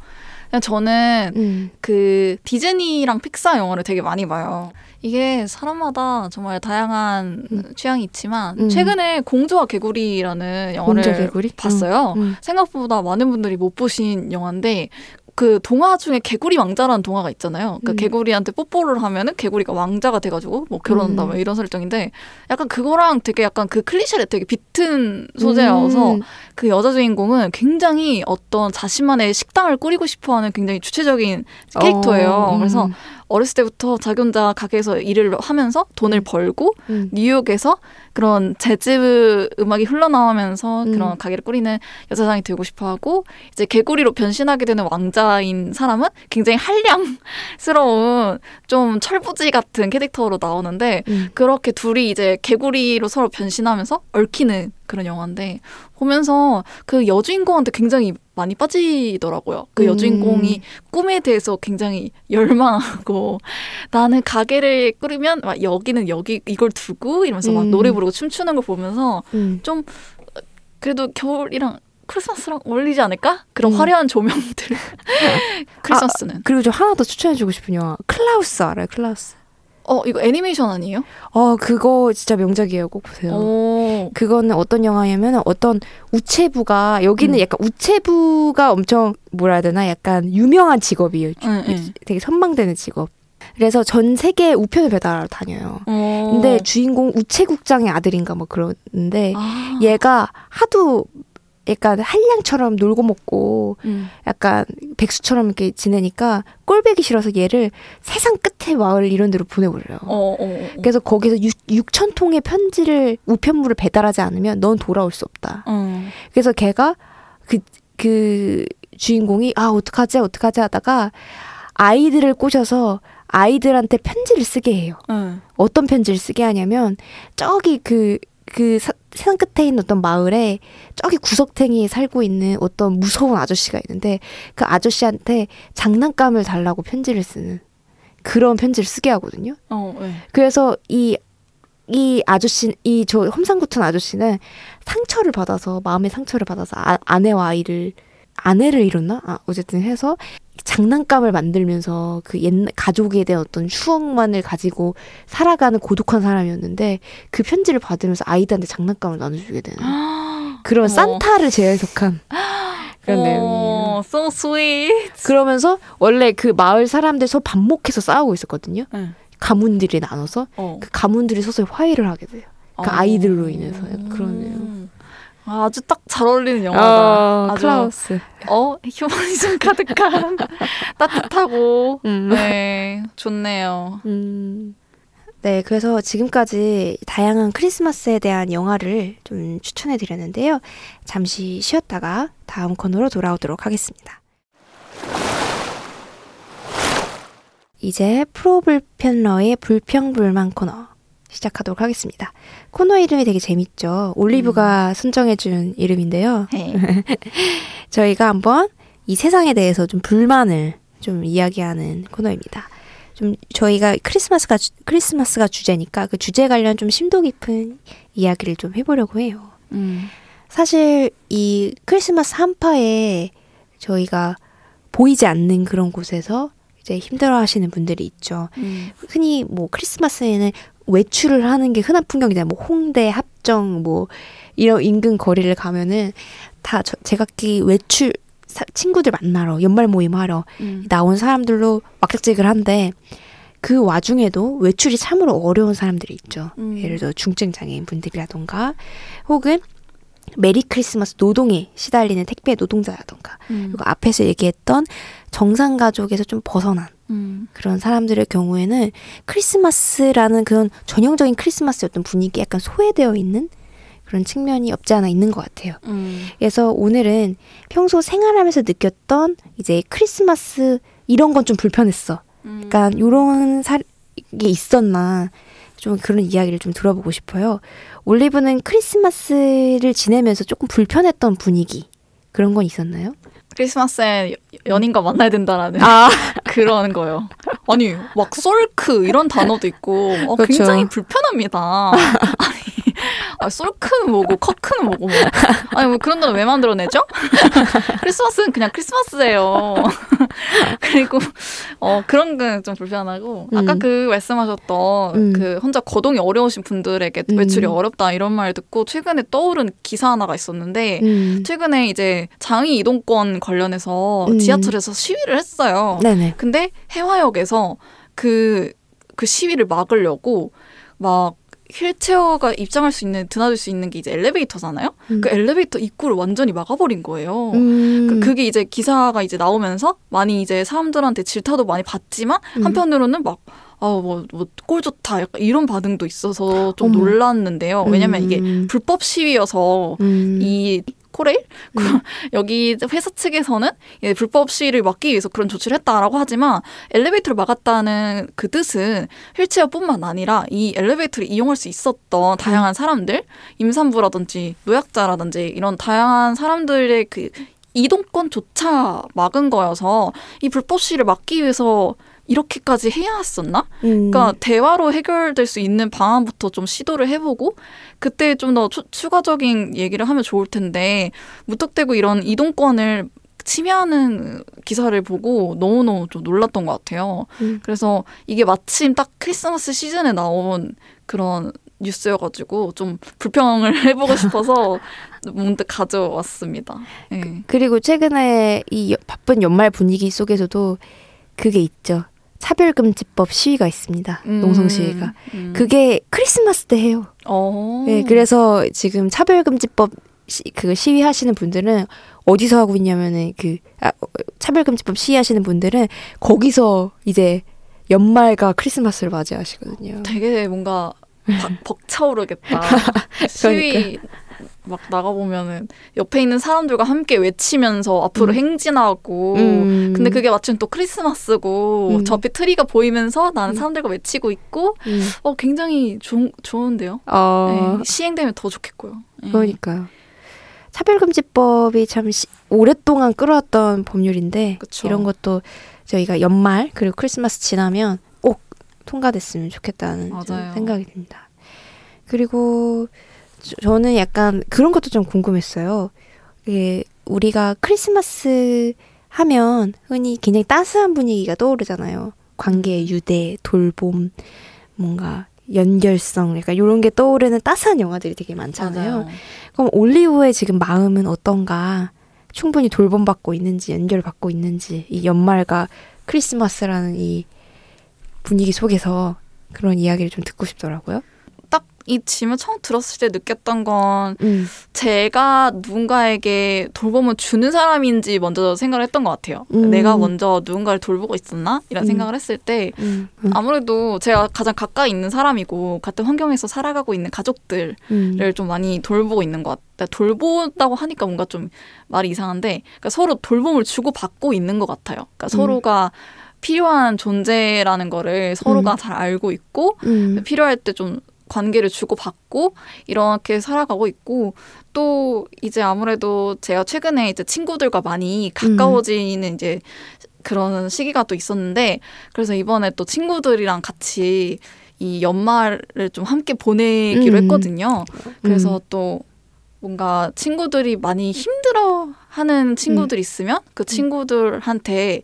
저는 음, 그 디즈니랑 픽사 영화를 되게 많이 봐요. 이게 사람마다 정말 다양한 음. 취향이 있지만 음. 최근에 공주와 개구리라는 영화를 공주 개구리? 봤어요. 음. 생각보다 많은 분들이 못 보신 영화인데 그 동화 중에 개구리 왕자라는 동화가 있잖아요. 그러니까 음. 개구리한테 뽀뽀를 하면은 개구리가 왕자가 돼가지고 뭐 결혼한다 음. 뭐 이런 설정인데 약간 그거랑 되게 약간 그 클리셰를 되게 비튼 소재라서 음. 그 여자 주인공은 굉장히 어떤 자신만의 식당을 꾸리고 싶어하는 굉장히 주체적인 캐릭터예요. 어, 음. 그래서 어렸을 때부터 자기 혼자 가게에서 일을 하면서 돈을 벌고 음. 뉴욕에서 그런 재즈 음악이 흘러나오면서 음. 그런 가게를 꾸리는 여자상이 되고 싶어하고 이제 개구리로 변신하게 되는 왕자인 사람은 굉장히 한량스러운 좀 철부지 같은 캐릭터로 나오는데 음. 그렇게 둘이 이제 개구리로 서로 변신하면서 얽히는 그런 영화인데 보면서 그 여주인공한테 굉장히 많이 빠지더라고요. 그 음. 여주인공이 꿈에 대해서 굉장히 열망하고 나는 가게를 꾸리면 막 여기는 여기 이걸 두고 이러면서 막 음. 노래 부르고 춤추는 걸 보면서 음. 좀 그래도 겨울이랑 크리스마스랑 어울리지 않을까? 그런 음. 화려한 조명들. 크리스마스는. 그리고 저 하나 더 추천해주고 싶은 영화 클라우스 알아요? 클라우스. 어, 이거 애니메이션 아니에요? 어 그거 진짜 명작이에요. 꼭 보세요. 오. 그거는 어떤 영화냐면 어떤 우체부가 여기는 음. 약간 우체부가 엄청 뭐라 해야 되나 약간 유명한 직업이에요. 응, 응. 되게 선망되는 직업. 그래서 전 세계 우편을 배달하러 다녀요. 어. 근데 주인공 우체국장의 아들인가 뭐 그러는데 아. 얘가 하도 약간 한량처럼 놀고 먹고 음. 약간 백수처럼 이렇게 지내니까 꼴배기 싫어서 얘를 세상 끝에 마을 이런 데로 보내버려요. 어, 어, 어. 그래서 거기서 6, 천 통의 편지를 우편물을 배달하지 않으면 넌 돌아올 수 없다. 어. 그래서 걔가 그, 그 주인공이 아 어떡하지 어떡하지 하다가 아이들을 꼬셔서 아이들한테 편지를 쓰게 해요. 응. 어떤 편지를 쓰게 하냐면 저기 그, 그 사- 세상 끝에 있는 어떤 마을에 저기 구석탱이에 살고 있는 어떤 무서운 아저씨가 있는데 그 아저씨한테 장난감을 달라고 편지를 쓰는 그런 편지를 쓰게 하거든요. 어, 네. 그래서 이, 이 아저씨, 이 저 험상궂은 아저씨는 상처를 받아서, 마음의 상처를 받아서 아, 아내와 아이를, 아내를 잃었나? 아, 어쨌든 해서 장난감을 만들면서 그 옛날 가족에 대한 어떤 추억만을 가지고 살아가는 고독한 사람이었는데 그 편지를 받으면서 아이들한테 장난감을 나눠주게 되는 그런 어머. 산타를 재해석한 그런 내용이에요. 어, so sweet. 그러면서 원래 그 마을 사람들 서 반목해서 싸우고 있었거든요. 응. 가문들이 나눠서 어. 그 가문들이 서서히 화해를 하게 돼요. 그 어. 아이들로 인해서 그런 내용. 아, 아주 딱 잘 어울리는 영화다. 어, 아주 클라우스. 어 휴머니즘 가득한 따뜻하고 음. 네 좋네요. 음. 네, 그래서 지금까지 다양한 크리스마스에 대한 영화를 좀 추천해 드렸는데요. 잠시 쉬었다가 다음 코너로 돌아오도록 하겠습니다. 이제 프로불편러의 불평불만 코너 시작하도록 하겠습니다. 코너 이름이 되게 재밌죠. 올리브가 선정해준 이름인데요. 네. 저희가 한번 이 세상에 대해서 좀 불만을 좀 이야기하는 코너입니다. 좀 저희가 크리스마스가 주- 크리스마스가 주제니까 그 주제 관련 좀 심도 깊은 이야기를 좀 해보려고 해요. 음. 사실 이 크리스마스 한파에 저희가 보이지 않는 그런 곳에서 이제 힘들어하시는 분들이 있죠. 음. 흔히 뭐 크리스마스에는 외출을 하는 게 흔한 풍경이잖아요. 뭐 홍대, 합정, 뭐 이런 인근 거리를 가면은 다 저, 제각기 외출 사- 친구들 만나러 연말 모임하러 음. 나온 사람들로 막작지근한데 그 와중에도 외출이 참으로 어려운 사람들이 있죠. 음. 예를 들어 중증 장애인 분들이라던가 혹은 메리 크리스마스 노동에 시달리는 택배 노동자라던가 음. 그리고 앞에서 얘기했던 정상 가족에서 좀 벗어난 음. 그런 사람들의 경우에는 크리스마스라는 그런 전형적인 크리스마스의 어떤 분위기에 약간 소외되어 있는 그런 측면이 없지 않아 있는 것 같아요. 음. 그래서 오늘은 평소 생활하면서 느꼈던 이제 크리스마스 이런 건 좀 불편했어. 음. 약간 요런 사, 게 있었나 좀 그런 이야기를 좀 들어보고 싶어요. 올리브는 크리스마스를 지내면서 조금 불편했던 분위기 그런 건 있었나요? 크리스마스에 여- 연인과 만나야 된다라는 아, 그런 거요. 아니 막 솔크 이런 단어도 있고 어, 그렇죠. 굉장히 불편합니다. 아니 아, 솔크는 뭐고 커크는 뭐고 뭐. 아니 뭐 그런 단어 왜 만들어내죠? 크리스마스는 그냥 크리스마스예요. 그리고 어 그런 건좀 불편하고 아까 음. 그 말씀하셨던 음. 그 혼자 거동이 어려우신 분들에게 음. 외출이 어렵다 이런 말 듣고 최근에 떠오른 기사 하나가 있었는데 음. 최근에 이제 장이 이동권 관련해서 음. 지하철에서 시위를 했어요. 네네. 근데 해화역에서 그, 그 시위를 막으려고 막 휠체어가 입장할 수 있는, 드나들 수 있는 게 이제 엘리베이터잖아요? 음. 그 엘리베이터 입구를 완전히 막아버린 거예요. 음. 그, 그게 이제 기사가 이제 나오면서 많이 이제 사람들한테 질타도 많이 받지만 음. 한편으로는 막 아, 뭐, 뭐, 꼴 좋다. 약간 이런 반응도 있어서 좀 어머. 놀랐는데요. 왜냐면 이게 음. 불법 시위여서 음. 이 코레일 그 음. 여기 회사 측에서는 예, 불법 시위를 막기 위해서 그런 조치를 했다라고 하지만 엘리베이터를 막았다는 그 뜻은 휠체어뿐만 아니라 이 엘리베이터를 이용할 수 있었던 다양한 사람들 임산부라든지 노약자라든지 이런 다양한 사람들의 그 이동권조차 막은 거여서 이 불법 시를 막기 위해서 이렇게까지 해야 했었나? 음. 그러니까 대화로 해결될 수 있는 방안부터 좀 시도를 해보고 그때 좀 더 추가적인 얘기를 하면 좋을 텐데 무턱대고 이런 이동권을 침해하는 기사를 보고 너무너무 좀 놀랐던 것 같아요. 음. 그래서 이게 마침 딱 크리스마스 시즌에 나온 그런 뉴스여가지고 좀 불평을 해보고 싶어서 문득 가져왔습니다. 네. 그리고 최근에 이 바쁜 연말 분위기 속에서도 그게 있죠. 차별금지법 시위가 있습니다. 음, 농성 시위가. 음. 그게 크리스마스 때 해요. 오. 어. 네, 그래서 지금 차별금지법 시, 그 시위하시는 분들은 어디서 하고 있냐면은 그 아, 차별금지법 시위하시는 분들은 거기서 이제 연말과 크리스마스를 맞이하시거든요. 되게 뭔가 벅 차오르겠다. 시위 그러니까. 막 나가보면은 옆에 있는 사람들과 함께 외치면서 앞으로 음. 행진하고 음. 근데 그게 마침 또 크리스마스고 음. 저 앞에 트리가 보이면서 나는 음. 사람들과 외치고 있고 음. 어 굉장히 조, 좋은데요. 어. 네, 시행되면 더 좋겠고요. 네. 그러니까요. 차별금지법이 참 시, 오랫동안 끌어왔던 법률인데 그쵸. 이런 것도 저희가 연말 그리고 크리스마스 지나면 꼭 통과됐으면 좋겠다는 생각이 듭니다. 그리고 저는 약간 그런 것도 좀 궁금했어요. 이게 우리가 크리스마스 하면 흔히 굉장히 따스한 분위기가 떠오르잖아요. 관계 음. 유대, 돌봄, 뭔가 연결성, 약간 이런 게 떠오르는 따스한 영화들이 되게 많잖아요. 맞아요. 그럼 올리브의 지금 마음은 어떤가? 충분히 돌봄받고 있는지, 연결받고 있는지, 이 연말과 크리스마스라는 이 분위기 속에서 그런 이야기를 좀 듣고 싶더라고요. 이 질문 처음 들었을 때 느꼈던 건 음. 제가 누군가에게 돌봄을 주는 사람인지 먼저 생각을 했던 것 같아요. 음. 내가 먼저 누군가를 돌보고 있었나? 이런 음. 생각을 했을 때 음. 음. 아무래도 제가 가장 가까이 있는 사람이고 같은 환경에서 살아가고 있는 가족들을 음. 좀 많이 돌보고 있는 것 같아요. 돌보다고 하니까 뭔가 좀 말이 이상한데 그러니까 서로 돌봄을 주고 받고 있는 것 같아요. 그러니까 서로가 필요한 존재라는 거를 서로가 잘 알고 있고 필요할 때 좀 관계를 주고받고 이렇게 살아가고 있고 또 이제 아무래도 제가 최근에 이제 친구들과 많이 가까워지는 음. 이제 그런 시기가 또 있었는데 그래서 이번에 또 친구들이랑 같이 이 연말을 좀 함께 보내기로 음. 했거든요. 그래서 음. 또 뭔가 친구들이 많이 힘들어 하는 친구들 음. 있으면 그 친구들한테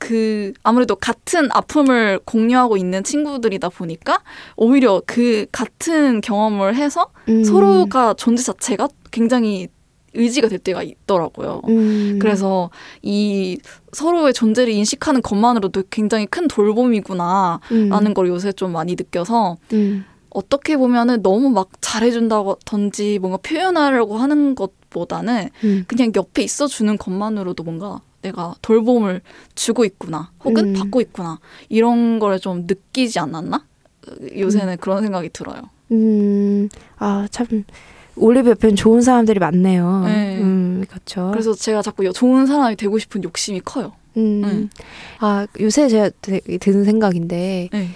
그 아무래도 같은 아픔을 공유하고 있는 친구들이다 보니까 오히려 그 같은 경험을 해서 음. 서로가 존재 자체가 굉장히 의지가 될 때가 있더라고요. 음. 그래서 이 서로의 존재를 인식하는 것만으로도 굉장히 큰 돌봄이구나라는 음. 걸 요새 좀 많이 느껴서 음. 어떻게 보면은 너무 막 잘해준다든지 뭔가 표현하려고 하는 것보다는 음. 그냥 옆에 있어주는 것만으로도 뭔가 내가 돌봄을 주고 있구나 혹은 음. 받고 있구나 이런 걸 좀 느끼지 않았나 요새는 음. 그런 생각이 들어요. 음, 아참 올리브 옆에는 좋은 사람들이 많네요. 네. 음, 그렇죠. 그래서 제가 자꾸 좋은 사람이 되고 싶은 욕심이 커요. 음, 네. 아 요새 제가 드는 생각인데 네.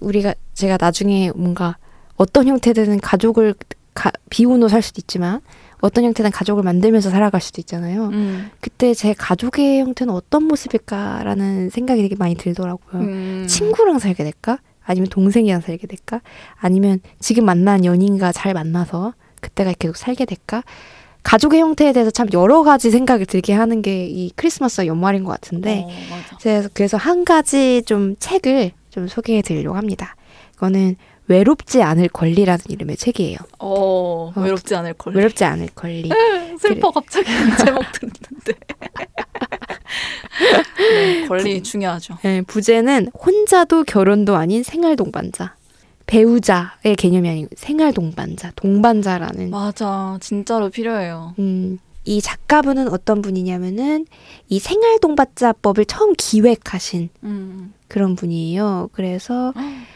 우리가 제가 나중에 뭔가 어떤 형태든 가족을 가, 비우노 살 수도 있지만 어떤 형태든 가족을 만들면서 살아갈 수도 있잖아요. 음. 그때 제 가족의 형태는 어떤 모습일까라는 생각이 되게 많이 들더라고요. 음. 친구랑 살게 될까? 아니면 동생이랑 살게 될까? 아니면 지금 만난 연인과 잘 만나서 그때가 계속 살게 될까? 가족의 형태에 대해서 참 여러 가지 생각을 들게 하는 게 이 크리스마스와 연말인 것 같은데, 어, 그래서, 그래서 한 가지 좀 책을 좀 소개해 드리려고 합니다. 이거는 외롭지 않을 권리라는 이름의 책이에요. 어, 어 외롭지 않을 권리. 외롭지 않을 권리. 슬퍼. 갑자기 제목 듣는데. 네, 권리 부, 중요하죠. 네, 부제는 혼자도 결혼도 아닌 생활 동반자. 배우자의 개념이 아니고 생활 동반자, 동반자라는. 맞아, 진짜로 필요해요. 음, 이 작가분은 어떤 분이냐면은 이 생활 동반자법을 처음 기획하신 음. 그런 분이에요. 그래서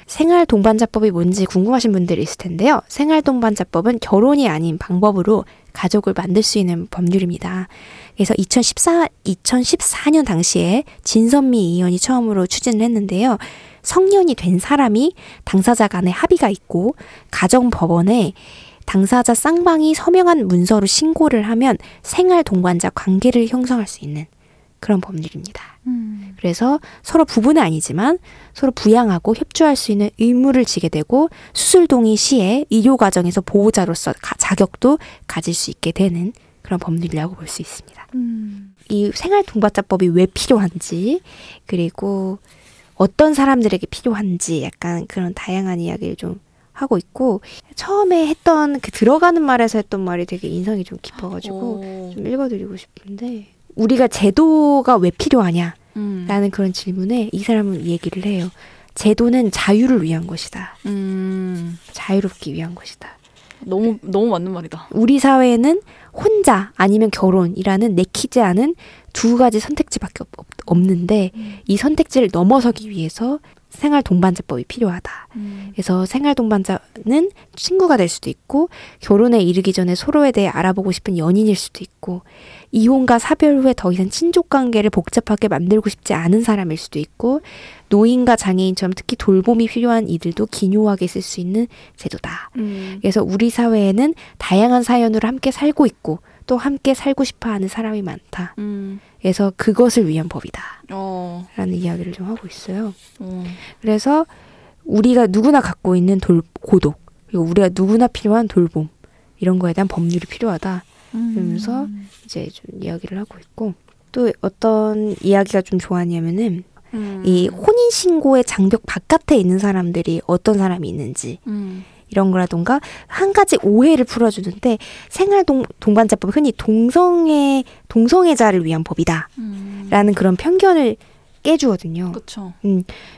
생활 동반자법이 뭔지 궁금하신 분들이 있을 텐데요. 생활 동반자법은 결혼이 아닌 방법으로 가족을 만들 수 있는 법률입니다. 그래서 2014, 2014년 당시에 진선미 의원이 처음으로 추진을 했는데요. 성년이 된 사람이 당사자 간에 합의가 있고 가정법원에 당사자 쌍방이 서명한 문서로 신고를 하면 생활 동반자 관계를 형성할 수 있는 그런 법률입니다. 음. 그래서 서로 부부는 아니지만 서로 부양하고 협조할 수 있는 의무를 지게 되고 수술 동의 시에 의료 과정에서 보호자로서 가- 자격도 가질 수 있게 되는 그런 법률이라고 볼 수 있습니다. 음. 이 생활 동반자법이 왜 필요한지 그리고 어떤 사람들에게 필요한지 약간 그런 다양한 이야기를 좀 하고 있고 처음에 했던 그 들어가는 말에서 했던 말이 되게 인상이 좀 깊어가지고 오. 좀 읽어드리고 싶은데 우리가 제도가 왜 필요하냐 음. 라는 그런 질문에 이 사람은 이 얘기를 해요. 제도는 자유를 위한 것이다. 음. 자유롭기 위한 것이다. 너무 너무 맞는 말이다. 우리 사회에는 혼자 아니면 결혼이라는 내키지 않은 두 가지 선택지밖에 없, 없- 없는데 이 선택지를 넘어서기 위해서 생활 동반자법이 필요하다. 음. 그래서 생활 동반자는 친구가 될 수도 있고 결혼에 이르기 전에 서로에 대해 알아보고 싶은 연인일 수도 있고 이혼과 사별 후에 더 이상 친족 관계를 복잡하게 만들고 싶지 않은 사람일 수도 있고 노인과 장애인처럼 특히 돌봄이 필요한 이들도 기묘하게 쓸 수 있는 제도다. 음. 그래서 우리 사회에는 다양한 사연으로 함께 살고 있고 또 함께 살고 싶어 하는 사람이 많다. 음. 그래서 그것을 위한 법이다. 어. 라는 이야기를 좀 하고 있어요. 어. 그래서 우리가 누구나 갖고 있는 돌, 고독, 그리고 우리가 누구나 필요한 돌봄, 이런 거에 대한 법률이 필요하다. 그러면서 음. 이제 좀 이야기를 하고 있고, 또 어떤 이야기가 좀 좋았냐면은, 음. 이 혼인신고의 장벽 바깥에 있는 사람들이 어떤 사람이 있는지, 음. 이런 거라던가, 한 가지 오해를 풀어주는데, 생활 동, 동반자법 흔히 동성애, 동성애자를 위한 법이다. 음. 라는 그런 편견을 깨주거든요. 그렇죠.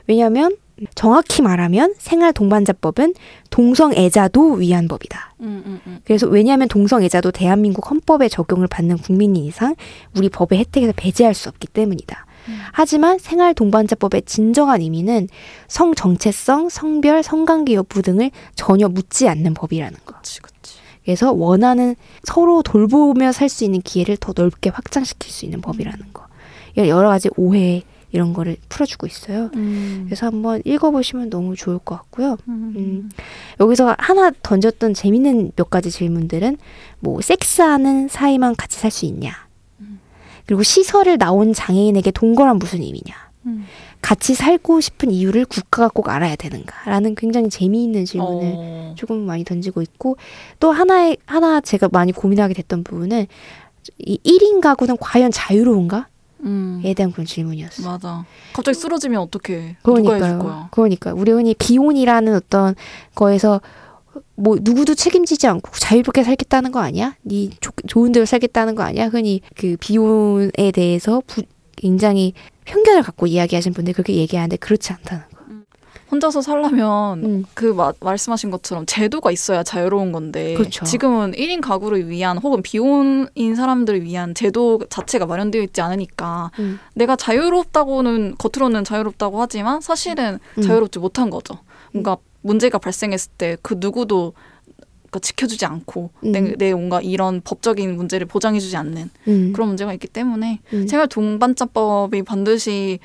왜냐하면 정확히 말하면 생활 동반자법은 동성애자도 위한 법이다. 음. 음. 음. 그래서 왜냐하면 동성애자도 대한민국 헌법에 적용을 받는 국민인 이상 우리 법의 혜택에서 배제할 수 없기 때문이다. 음. 하지만 생활 동반자법의 진정한 의미는 성 정체성, 성별, 성관계 여부 등을 전혀 묻지 않는 법이라는 거. 그렇지. 그렇지. 그래서 원하는 서로 돌보며 살 수 있는 기회를 더 넓게 확장시킬 수 있는 법이라는 거. 여러 가지 오해 이런 거를 풀어주고 있어요. 음. 그래서 한번 읽어보시면 너무 좋을 것 같고요. 음. 음. 여기서 하나 던졌던 재밌는 몇 가지 질문들은 뭐 섹스하는 사이만 같이 살 수 있냐? 음. 그리고 시설을 나온 장애인에게 동거란 무슨 의미냐? 음. 같이 살고 싶은 이유를 국가가 꼭 알아야 되는가? 라는 굉장히 재미있는 질문을 어. 조금 많이 던지고 있고 또 하나의 하나 제가 많이 고민하게 됐던 부분은 이 1인 가구는 과연 자유로운가? 음. 에 대한 그런 질문이었어요. 맞아. 갑자기 쓰러지면 어떻게 그러니까요. 그러니까 우리 흔히 비혼이라는 어떤 거에서 뭐 누구도 책임지지 않고 자유롭게 살겠다는 거 아니야? 네 조, 좋은 대로 살겠다는 거 아니야? 흔히 그 비혼에 대해서 부, 굉장히 편견을 갖고 이야기하시는 분들 그렇게 얘기하는데 그렇지 않다는 거. 혼자서 살려면 음. 그 마, 말씀하신 것처럼 제도가 있어야 자유로운 건데 그렇죠. 지금은 1인 가구를 위한 혹은 비혼인 사람들을 위한 제도 자체가 마련되어 있지 않으니까 음. 내가 자유롭다고는 겉으로는 자유롭다고 하지만 사실은 음. 자유롭지 못한 거죠. 뭔가 문제가 발생했을 때 그 누구도 그러니까 지켜주지 않고 음. 내, 내 뭔가 이런 법적인 문제를 보장해주지 않는 음. 그런 문제가 있기 때문에 음. 생활 동반자법이 반드시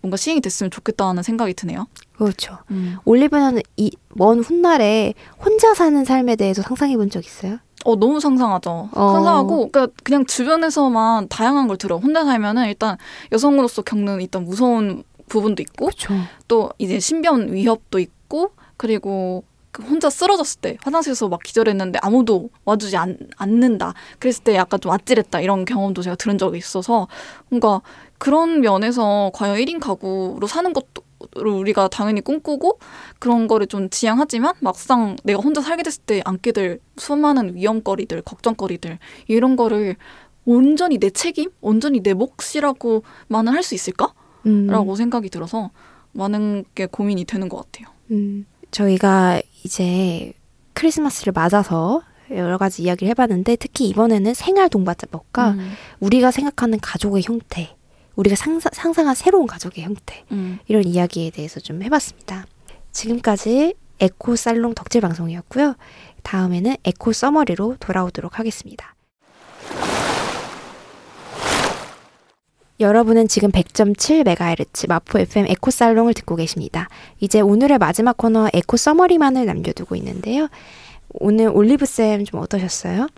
뭔가 시행이 됐으면 좋겠다는 생각이 드네요. 그렇죠. 음. 올리브는 이먼 훗날에 혼자 사는 삶에 대해서 상상해 본 적 있어요? 어 너무 상상하죠. 어. 상상하고 그러니까 그냥 주변에서만 다양한 걸 들어. 혼자 살면은 일단 여성으로서 겪는 일단 무서운 부분도 있고 그렇죠. 또 이제 신변 위협도 있고 그리고 그 혼자 쓰러졌을 때 화장실에서 막 기절했는데 아무도 와주지 않, 않는다. 그랬을 때 약간 좀 아찔했다 이런 경험도 제가 들은 적이 있어서 뭔가 그런 면에서 과연 1인 가구로 사는 것도 를 우리가 당연히 꿈꾸고 그런 거를 좀 지향하지만 막상 내가 혼자 살게 됐을 때 안게 될 수많은 위험거리들, 걱정거리들 이런 거를 온전히 내 책임, 온전히 내 몫이라고만은 할 수 있을까? 음. 라고 생각이 들어서 많은 게 고민이 되는 것 같아요. 음, 저희가 이제 크리스마스를 맞아서 여러 가지 이야기를 해봤는데 특히 이번에는 생활 동반자법과 음, 우리가 생각하는 가족의 형태, 우리가 상상, 상상한 새로운 가족의 형태 음. 이런 이야기에 대해서 좀 해봤습니다. 지금까지 에코 살롱 덕질 방송이었고요. 다음에는 에코 서머리로 돌아오도록 하겠습니다. 여러분은 지금 100.7MHz 마포 FM 에코 살롱을 듣고 계십니다. 이제 오늘의 마지막 코너 에코 서머리만을 남겨두고 있는데요. 오늘 올리브쌤 좀 어떠셨어요?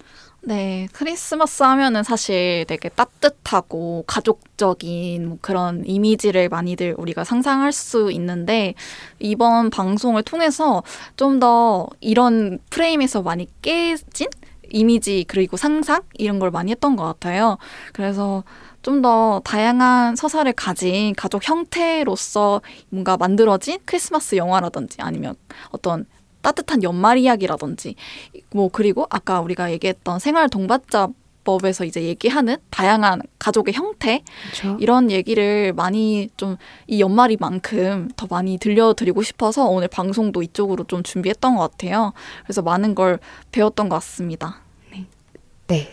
네, 크리스마스 하면은 사실 되게 따뜻하고 가족적인 뭐 그런 이미지를 많이들 우리가 상상할 수 있는데 이번 방송을 통해서 좀 더 이런 프레임에서 많이 깨진 이미지 그리고 상상 이런 걸 많이 했던 것 같아요. 그래서 좀 더 다양한 서사를 가진 가족 형태로서 뭔가 만들어진 크리스마스 영화라든지 아니면 어떤 따뜻한 연말 이야기라든지 뭐 그리고 아까 우리가 얘기했던 생활 동반자 법에서 이제 얘기하는 다양한 가족의 형태 그렇죠. 이런 얘기를 많이 좀 이 연말이만큼 더 많이 들려드리고 싶어서 오늘 방송도 이쪽으로 좀 준비했던 것 같아요. 그래서 많은 걸 배웠던 것 같습니다. 네.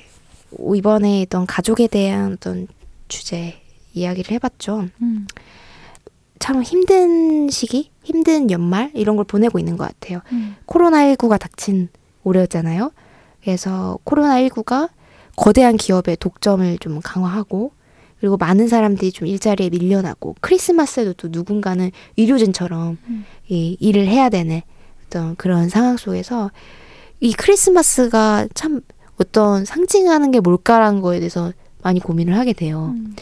이번에 있던 가족에 대한 어떤 주제 이야기를 해봤죠. 음. 참 힘든 시기, 힘든 연말 이런 걸 보내고 있는 것 같아요. 음. 코로나19가 닥친 올해였잖아요. 그래서 코로나19가 거대한 기업의 독점을 좀 강화하고 그리고 많은 사람들이 좀 일자리에 밀려나고 크리스마스에도 또 누군가는 의료진처럼 음. 이 일을 해야 되는 어떤 그런 상황 속에서 이 크리스마스가 참 어떤 상징하는 게 뭘까라는 거에 대해서 많이 고민을 하게 돼요. 음.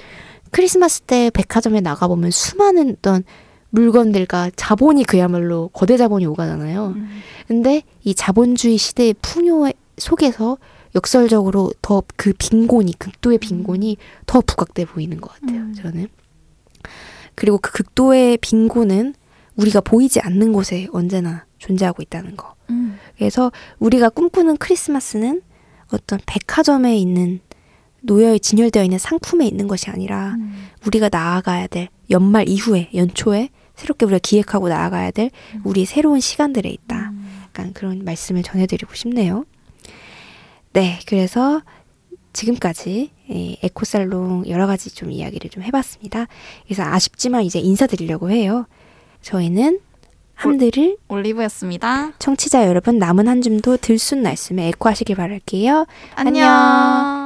크리스마스 때 백화점에 나가보면 수많은 어떤 물건들과 자본이 그야말로 거대 자본이 오가잖아요. 음. 근데 이 자본주의 시대의 풍요 속에서 역설적으로 더 그 빈곤이 극도의 빈곤이 더 부각돼 보이는 것 같아요. 음. 저는 그리고 그 극도의 빈곤은 우리가 보이지 않는 곳에 언제나 존재하고 있다는 거. 음. 그래서 우리가 꿈꾸는 크리스마스는 어떤 백화점에 있는 놓여 진열되어 있는 상품에 있는 것이 아니라 음. 우리가 나아가야 될 연말 이후에 연초에 새롭게 우리가 기획하고 나아가야 될 우리 새로운 시간들에 있다. 음. 약간 그런 말씀을 전해드리고 싶네요. 네, 그래서 지금까지 이 에코살롱 여러 가지 좀 이야기를 좀 해봤습니다. 그래서 아쉽지만 이제 인사드리려고 해요. 저희는 함들을 올리브였습니다. 청취자 여러분 남은 한 줌도 들숨 날숨에 에코하시길 바랄게요. 안녕.